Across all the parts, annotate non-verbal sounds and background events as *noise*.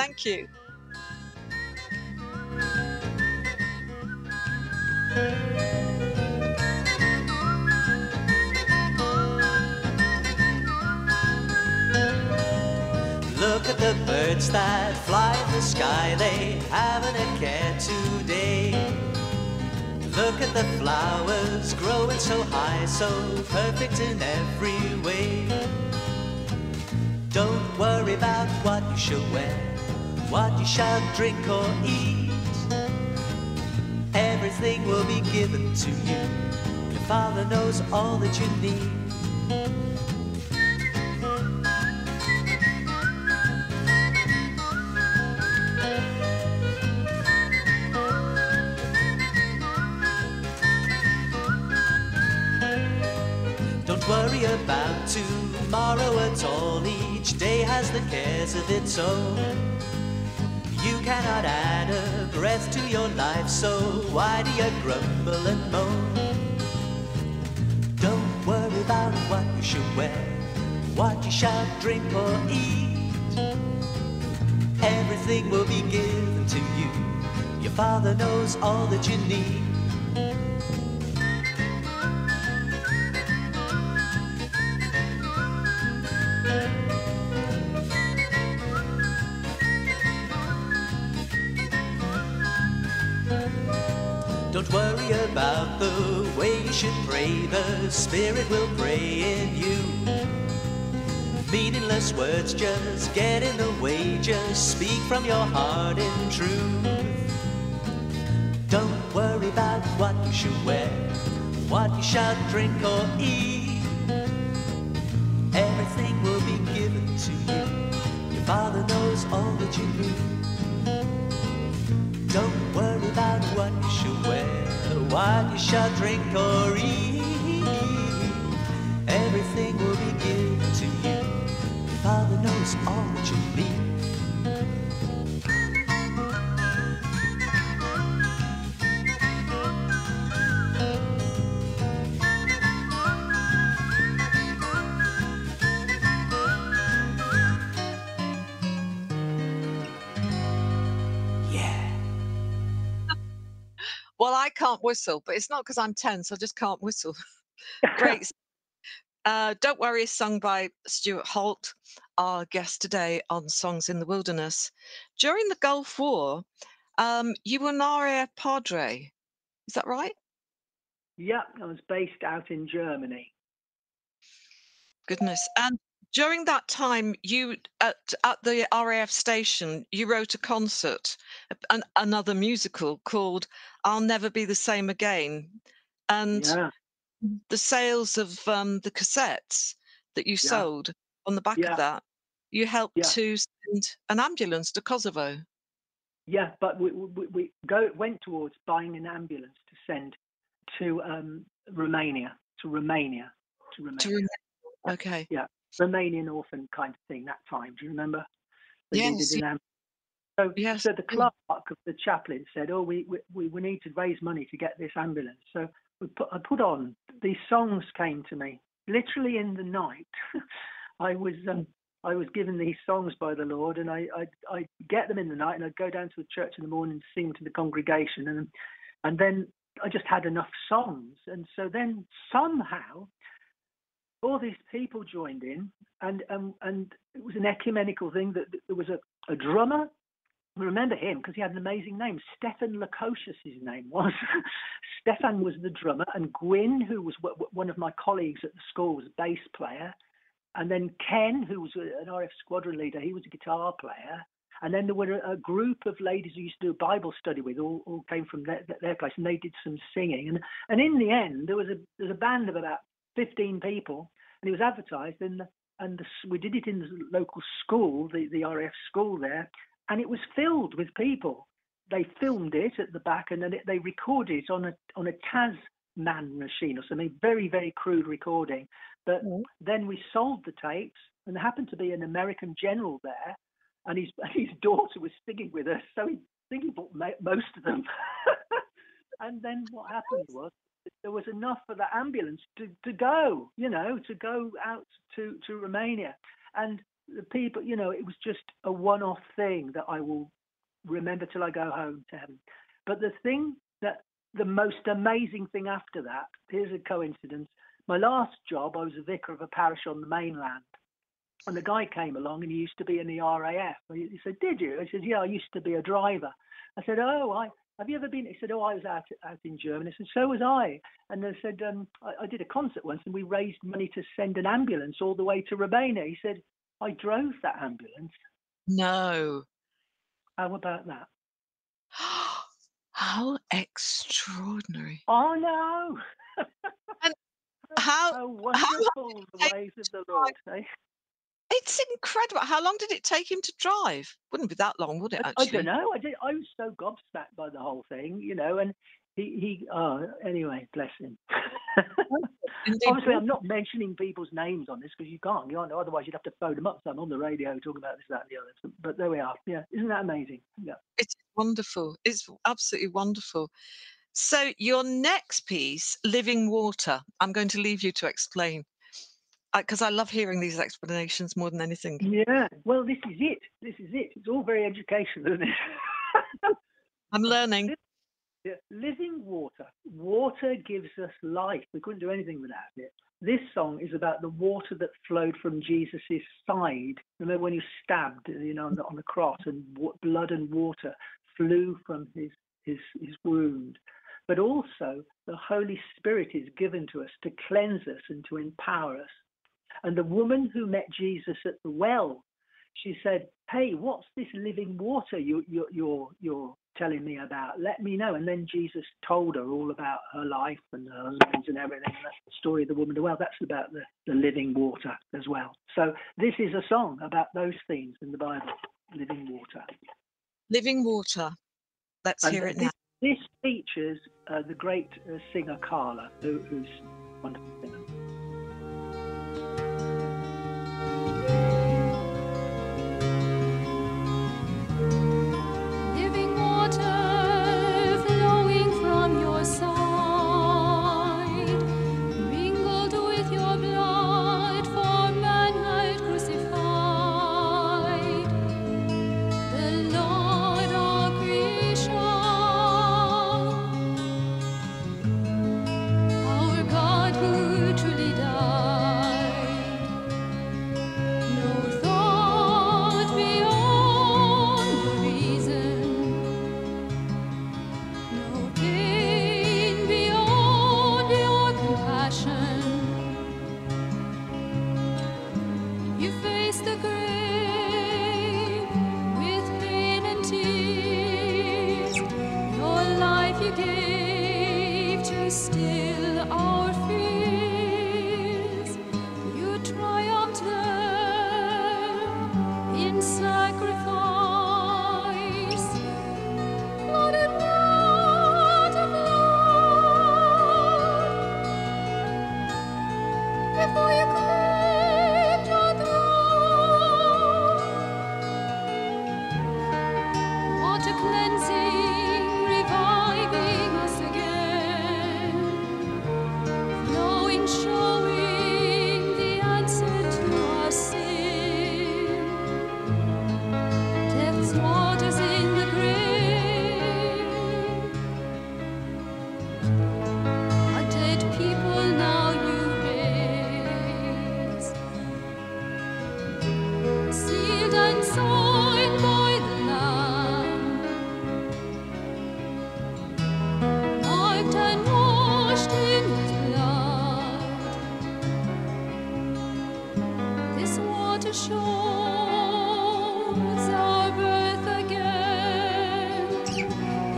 Thank you. Look at the birds that fly in the sky, they haven't a care today. Look at the flowers growing so high, so perfect in every way. Don't worry about what you should wear, what you shall drink or eat. Everything will be given to you. Your father knows all that you need. Don't worry about tomorrow at all. Each day has the cares of its own. You cannot add a breath to your life, so why do you grumble and moan? Don't worry about what you should wear, what you shall drink or eat. Everything will be given to you. Your father knows all that you need. Don't worry about the way you should pray, the Spirit will pray in you. Meaningless words just get in the way, just speak from your heart in truth. Don't worry about what you should wear, what you shall drink or eat. Shall drink or eat. Everything will be given to you. Father knows all that you need. Well, I can't whistle, but it's not because I'm tense. I just can't whistle. *laughs* *laughs* Great. Uh, Don't Worry is sung by Stuart Holt, our guest today on Songs in the Wilderness. During the Gulf War, um, you were an RAF Padre. Is that right? Yep, I was based out in Germany. Goodness. And during that time, you at at the RAF station, you wrote a concert, an, another musical called "I'll Never Be the Same Again," and Yeah, the sales of um, the cassettes that you Yeah. sold on the back Yeah. of that, you helped Yeah. to send an ambulance to Kosovo. yeah, but we, we, we go went towards buying an ambulance to send to um, Romania, to Romania, to Romania, To rem- okay. Romanian orphan kind of thing. That time, do you remember? They Yes. So, Yes. so the clerk of the chaplain said, "Oh, we, we we need to raise money to get this ambulance." So we put I put on these songs came to me literally in the night. *laughs* I was um, I was given these songs by the Lord, and I I I get them in the night, and I'd go down to the church in the morning and sing to the congregation, and and then I just had enough songs, and so then somehow all these people joined in, and and and it was an ecumenical thing that there was a, a drummer. I remember him because he had an amazing name. Stefan Lukosius, his name was. *laughs* Stefan was the drummer, and Gwyn, who was w- w- one of my colleagues at the school, was a bass player. And then Ken, who was an RAF squadron leader, he was a guitar player. And then there were a, group of ladies who used to do a Bible study with, all, all came from their, their place, and they did some singing. And and in the end, there was a there was a band of about 15 people, and it was advertised, and and the, we did it in the local school, the the RAF school there, and it was filled with people. They filmed it at the back, and then it, they recorded it on a on a Tascam machine or something, very very crude recording. But Mhm. then we sold the tapes, and there happened to be an American general there, and his *laughs* his daughter was singing with us, so he I think he bought most of them. *laughs* and then what happened was there was enough for the ambulance to, to go, you know, to go out to, to Romania. And the people, you know, it was just a one-off thing that I will remember till I go home to heaven. But the thing that the most amazing thing after that, here's a coincidence. My last job, I was a vicar of a parish on the mainland. And the guy came along and he used to be in the RAF. He said, Did you? I said, Yeah, I used to be a driver. I said, Oh, I have you ever been? He said, Oh, I was out, out in Germany. I said, So was I. And they said, um, I, I did a concert once and we raised money to send an ambulance all the way to Romania. He said, I drove that ambulance. No. How about that? *gasps* How extraordinary. Oh, no. And *laughs* how, how wonderful the ways of the Lord. Eh? It's incredible. How long did it take him to drive? Wouldn't be that long, would it? I, I don't know. I did. I was so gobsmacked by the whole thing, you know. And he, he. Oh, anyway, bless him. Obviously, *laughs* I'm not mentioning people's names on this because you can't. You can't. Otherwise, you'd have to phone them up. So I'm on the radio talking about this, that, and the other. But there we are. Yeah, isn't that amazing? Yeah, it's wonderful. It's absolutely wonderful. So your next piece, "Living Water," I'm going to leave you to explain because I, I, love hearing these explanations more than anything. Yeah, well, this is it. This is it. It's all very educational, isn't it? *laughs* I'm learning. Yeah, living water. Water gives us life. We couldn't do anything without it. This song is about the water that flowed from Jesus's side. Remember when he was stabbed, you know, on the, on the cross, and blood and water flew from his his his wound. But also, the Holy Spirit is given to us to cleanse us and to empower us. And the woman who met Jesus at the well, she said, "Hey, what's this living water you, you, you're you're telling me about? Let me know." And then Jesus told her all about her life and her husbands and everything. And that's the story of the woman at the well. That's about the, the living water as well. So this is a song about those themes in the Bible, living water. Living water. Let's and hear it this, now. This features uh, the great uh, singer Carla, who, who's wonderful singer. Shows our birth again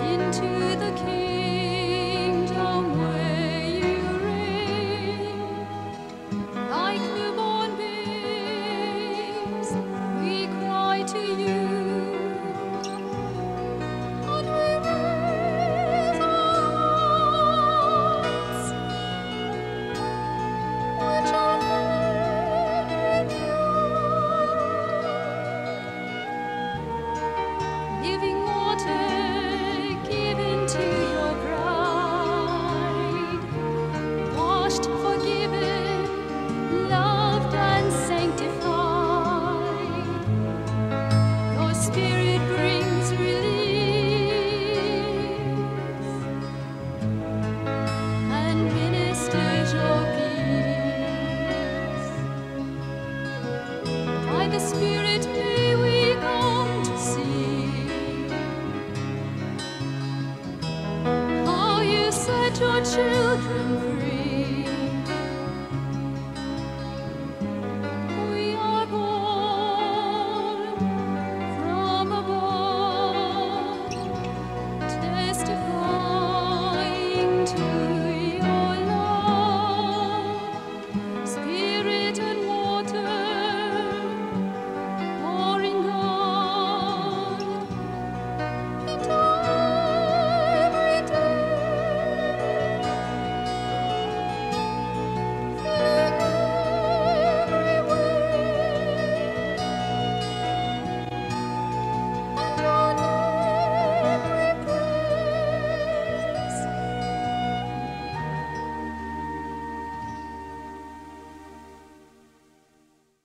into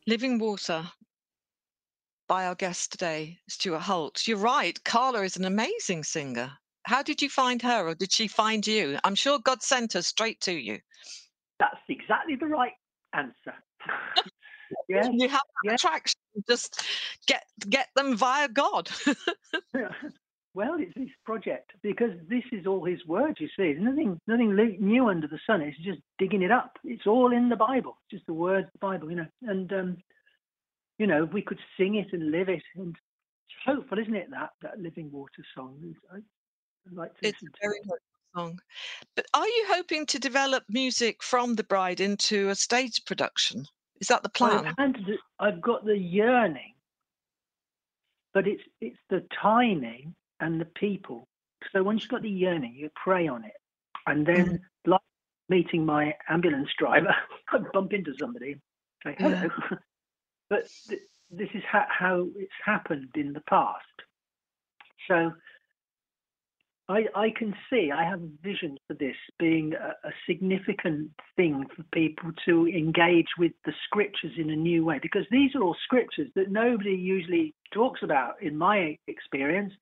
Living Water by our guest today, Stuart Holt. You're right, Carla is an amazing singer. How did you find her, or did she find you? I'm sure God sent her straight to you. That's exactly the right answer. *laughs* yeah, You have yeah. attraction. Just get get them via God. *laughs* *laughs* Well, it's his project because this is all his word. You see, there's nothing, nothing new under the sun. It's just digging it up. It's all in the Bible. It's just the words the Bible, you know. And um, you know, we could sing it and live it, and it's hopeful, isn't it? That that living water song. I, I'd like to it's a to very it. hopeful song. But are you hoping to develop music from the bride into a stage production? Is that the plan? I've got the yearning, but it's it's the timing and the people. So once you've got the yearning, you pray on it, and then mm-hmm. like meeting my ambulance driver, *laughs* I bump into somebody, say hello. Yeah. *laughs* but th- this is ha- how it's happened in the past. So I, I can see, I have a vision for this being a, a significant thing for people to engage with the scriptures in a new way, because these are all scriptures that nobody usually talks about in my experience.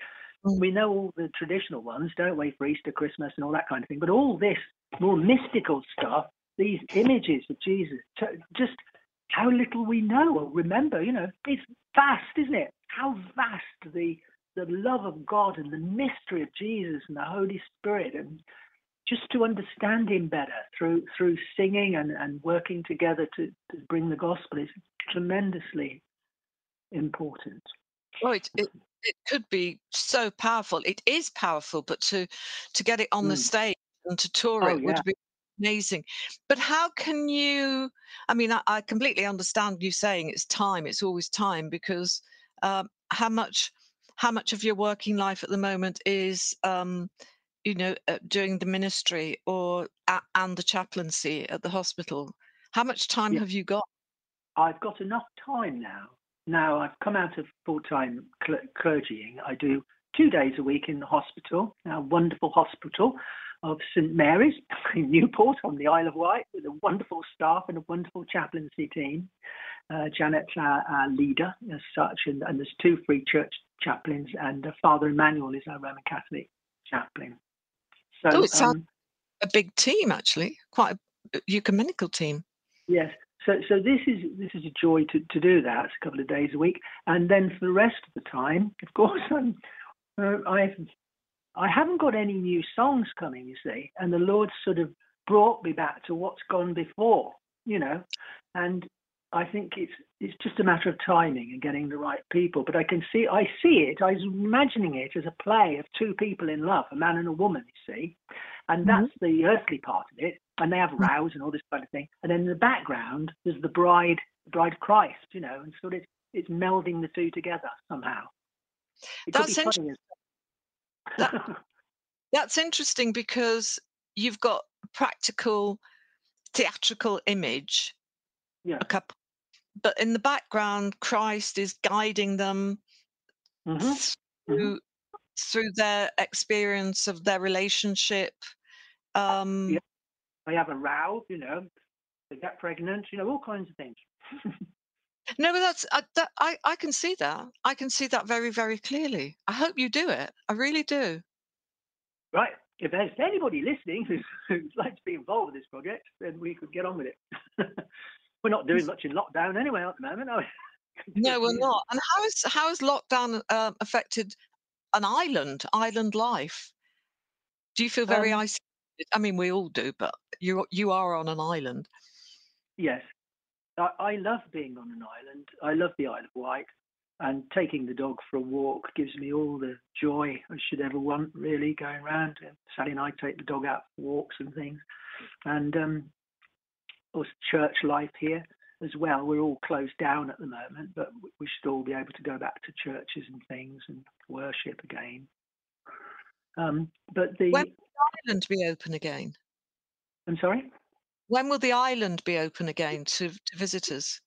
We know all the traditional ones, don't we, for Easter, Christmas, and all that kind of thing, but all this more mystical stuff, these images of Jesus, just how little we know or remember, you know, it's vast, isn't it? How vast the the love of God and the mystery of Jesus and the Holy Spirit and just to understand him better through through singing and, and working together to, to bring the gospel is tremendously important. Oh, it, it it could be so powerful. It is powerful, but to to get it on the Mm. stage and to tour Oh it would yeah. be amazing. But how can you? I mean, I, I completely understand you saying it's time. It's always time because um, how much how much of your working life at the moment is um, you know uh, doing the ministry or and the chaplaincy at the hospital? How much time Yeah. have you got? I've got enough time now. Now I've come out of full time cl- clergying. I do two days a week in the hospital, a wonderful hospital of St Mary's *laughs* in Newport on the Isle of Wight, with a wonderful staff and a wonderful chaplaincy team. Uh, Janet's our, our leader as such, and, and there's two free church chaplains, and uh, Father Emmanuel is our Roman Catholic chaplain. So, Oh, it sounds um, a big team actually, quite a ecumenical team. Yes. So so this is this is a joy to, to do that a couple of days a week, and then for the rest of the time, of course, *laughs* I'm uh, I've I haven't got any new songs coming, you see, and the Lord sort of brought me back to what's gone before, you know, and I think it's it's just a matter of timing and getting the right people. But I can see I see it. I was imagining it as a play of two people in love, a man and a woman, you see, and Mhm. that's the earthly part of it. And they have rows and all this kind of thing. And then in the background, there's the bride, the bride of Christ, you know, and sort of it's melding the two together somehow. It That's interesting. int- That- *laughs* That's interesting because you've got a practical theatrical image, yeah. a couple, but in the background, Christ is guiding them Mhm. through through their experience of their relationship. Um, Yeah. They have a row, you know, they get pregnant, you know, all kinds of things. *laughs* No, but that's I, that, I I can see that. I can see that very very clearly. I hope you do it. I really do. Right. If there's anybody listening who's, *laughs* who'd like to be involved with this project, then we could get on with it. *laughs* We're not doing much in lockdown anyway at the moment? No, we're not. And how is how has lockdown uh, affected an island island life? Do you feel very Um, isolated? I mean, we all do, but you you are on an island. Yes. I, I love being on an island. I love the Isle of Wight. And taking the dog for a walk gives me all the joy I should ever want, really, going around. Sally and I take the dog out for walks and things. And um, also church life here as well. We're all closed down at the moment, but we should all be able to go back to churches and things and worship again. Um, but the, When- Island be open again? I'm sorry? When will the island be open again to, to visitors?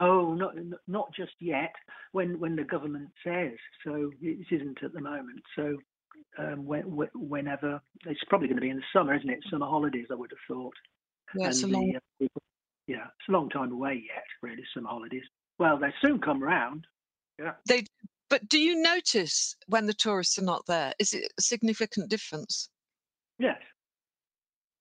Oh, not not just yet. When when the government says so, it isn't at the moment. So um, when, whenever it's probably going to be in the summer, isn't it? Summer holidays, I would have thought. Yeah, it's a long. the, uh, you it's a long time away yet, really, some holidays. Well, they soon come round. Yeah. They, but do you notice when the tourists are not there? Is it a significant difference? Yes.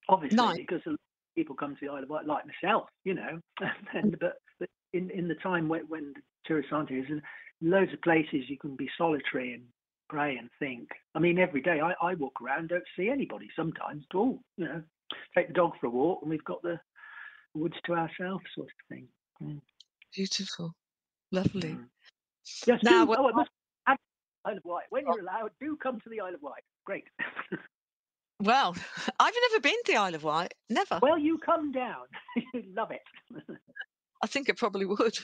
Obviously, because a lot of people come to the Isle of Wight, like myself, you know, *laughs* and, but, but in, in the time when, when the tourists aren't here, there's loads of places you can be solitary and pray and think. I mean, every day I, I walk around, don't see anybody sometimes at all, you know, take the dog for a walk and we've got the woods to ourselves sort of thing. Mm. Beautiful, lovely. Mm. Yes, Now, do, what- oh, I must add Isle of Wight. When you're allowed, do come to the Isle of Wight. Great. *laughs* Well, *laughs* I've never been to the Isle of Wight. Never. well, you come down. *laughs* you love it. *laughs* I think it probably would.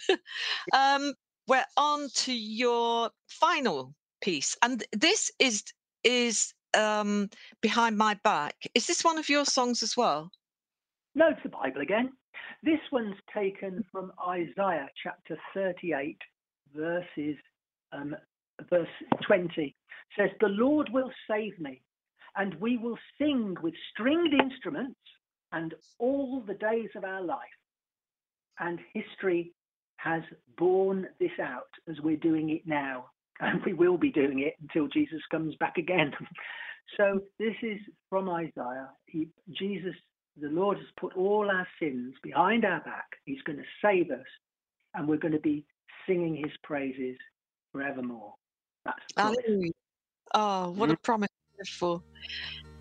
um, we're on to your final piece, and this is is um, behind my back. Is this one of your songs as well? No, it's the Bible again. This one's taken from Isaiah chapter 38, verses um, verse 20. It says, "The Lord will save me, and we will sing with stringed instruments, and all the days of our life." And history has borne this out as we're doing it now, and we will be doing it until Jesus comes back again. *laughs* so this is from Isaiah. He, Jesus the Lord has put all our sins behind our back. He's going to save us, and we're going to be singing his praises forevermore. That's the. Hallelujah. Oh, what a mm-hmm. promise to live for.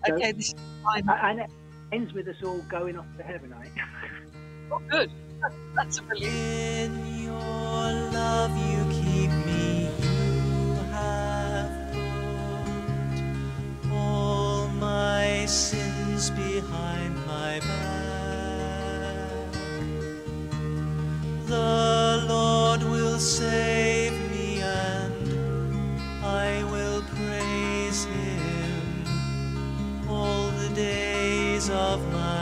So- Okay, this is mine. And it ends with us all going off to heaven, eh? Oh, good. That- *laughs* That's a relief. In your love you keep me, you have put all my sins behind my back. The Lord will save me and I will days of my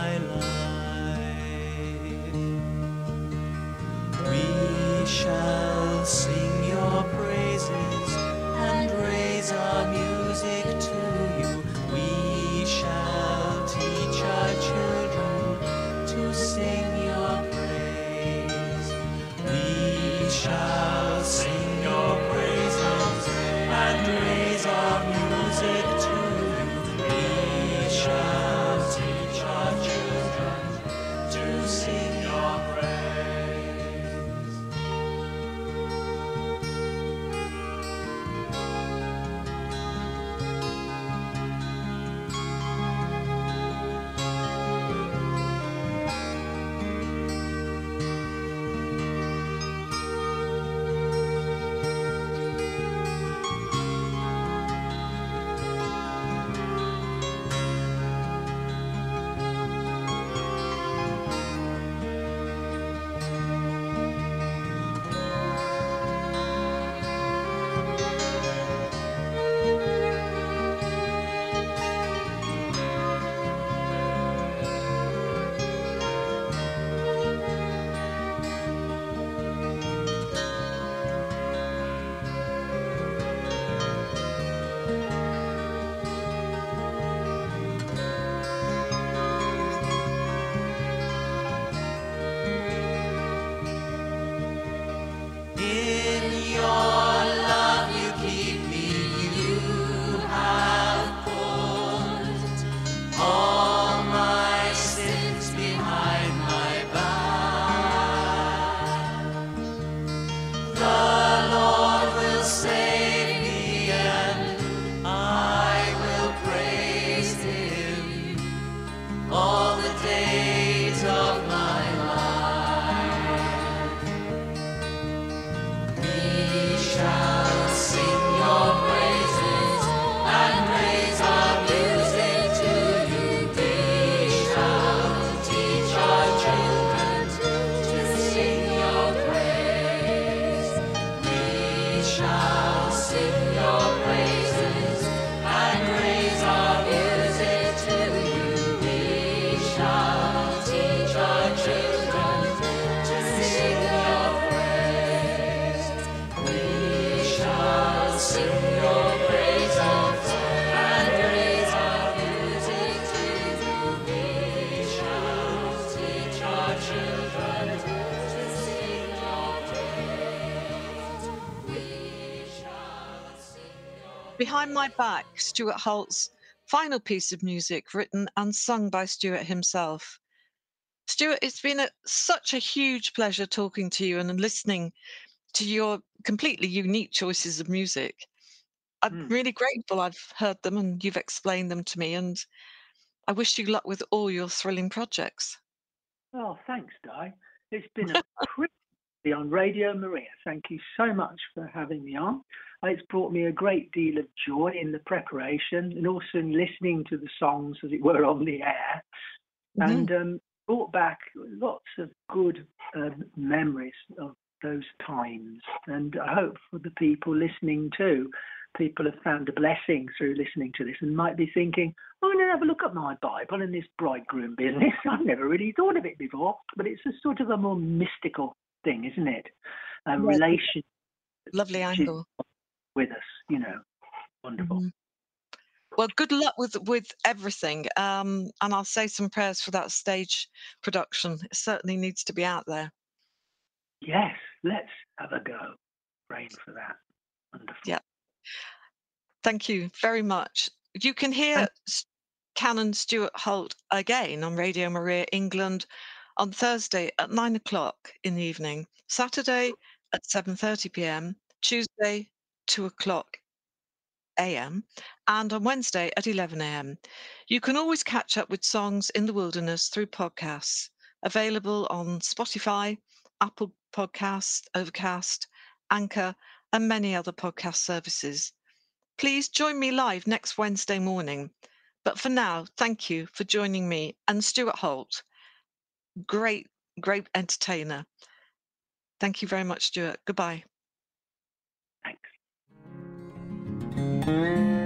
My Back, Stuart Holt's final piece of music written and sung by Stuart himself. Stuart, it's been a, such a huge pleasure talking to you and listening to your completely unique choices of music. I'm Mm. really grateful I've heard them and you've explained them to me, and I wish you luck with all your thrilling projects. Oh, thanks, Di. It's been a *laughs* privilege to be on Radio Maria. Thank you so much for having me on. It's brought me a great deal of joy in the preparation and also in listening to the songs, as it were, on the air. Mhm. and um, brought back lots of good um, memories of those times. And I hope for the people listening too, people have found a blessing through listening to this and might be thinking, oh, I'm going to have a look at my Bible and this bridegroom business. *laughs* I've never really thought of it before, but it's a sort of a more mystical thing, isn't it? A Yes. relation Lovely angle. With us, you know. Wonderful. Mhm. Well, good luck with with everything, um, and I'll say some prayers for that stage production. It certainly needs to be out there. Yes, let's have a go. Praying for that. Wonderful. Yeah. Thank you very much. You can hear Thank- S- Canon Stuart Holt again on Radio Maria England on Thursday at nine o'clock in the evening, Saturday at 7:30 p.m., Tuesday two o'clock a.m., and on Wednesday at 11 a.m. You can always catch up with Songs in the Wilderness through podcasts available on Spotify, Apple Podcasts, Overcast, Anchor, and many other podcast services. Please join me live next Wednesday morning. But for now, thank you for joining me and Stuart Holt. Great, great entertainer. Thank you very much, Stuart. Goodbye. Mm-hmm.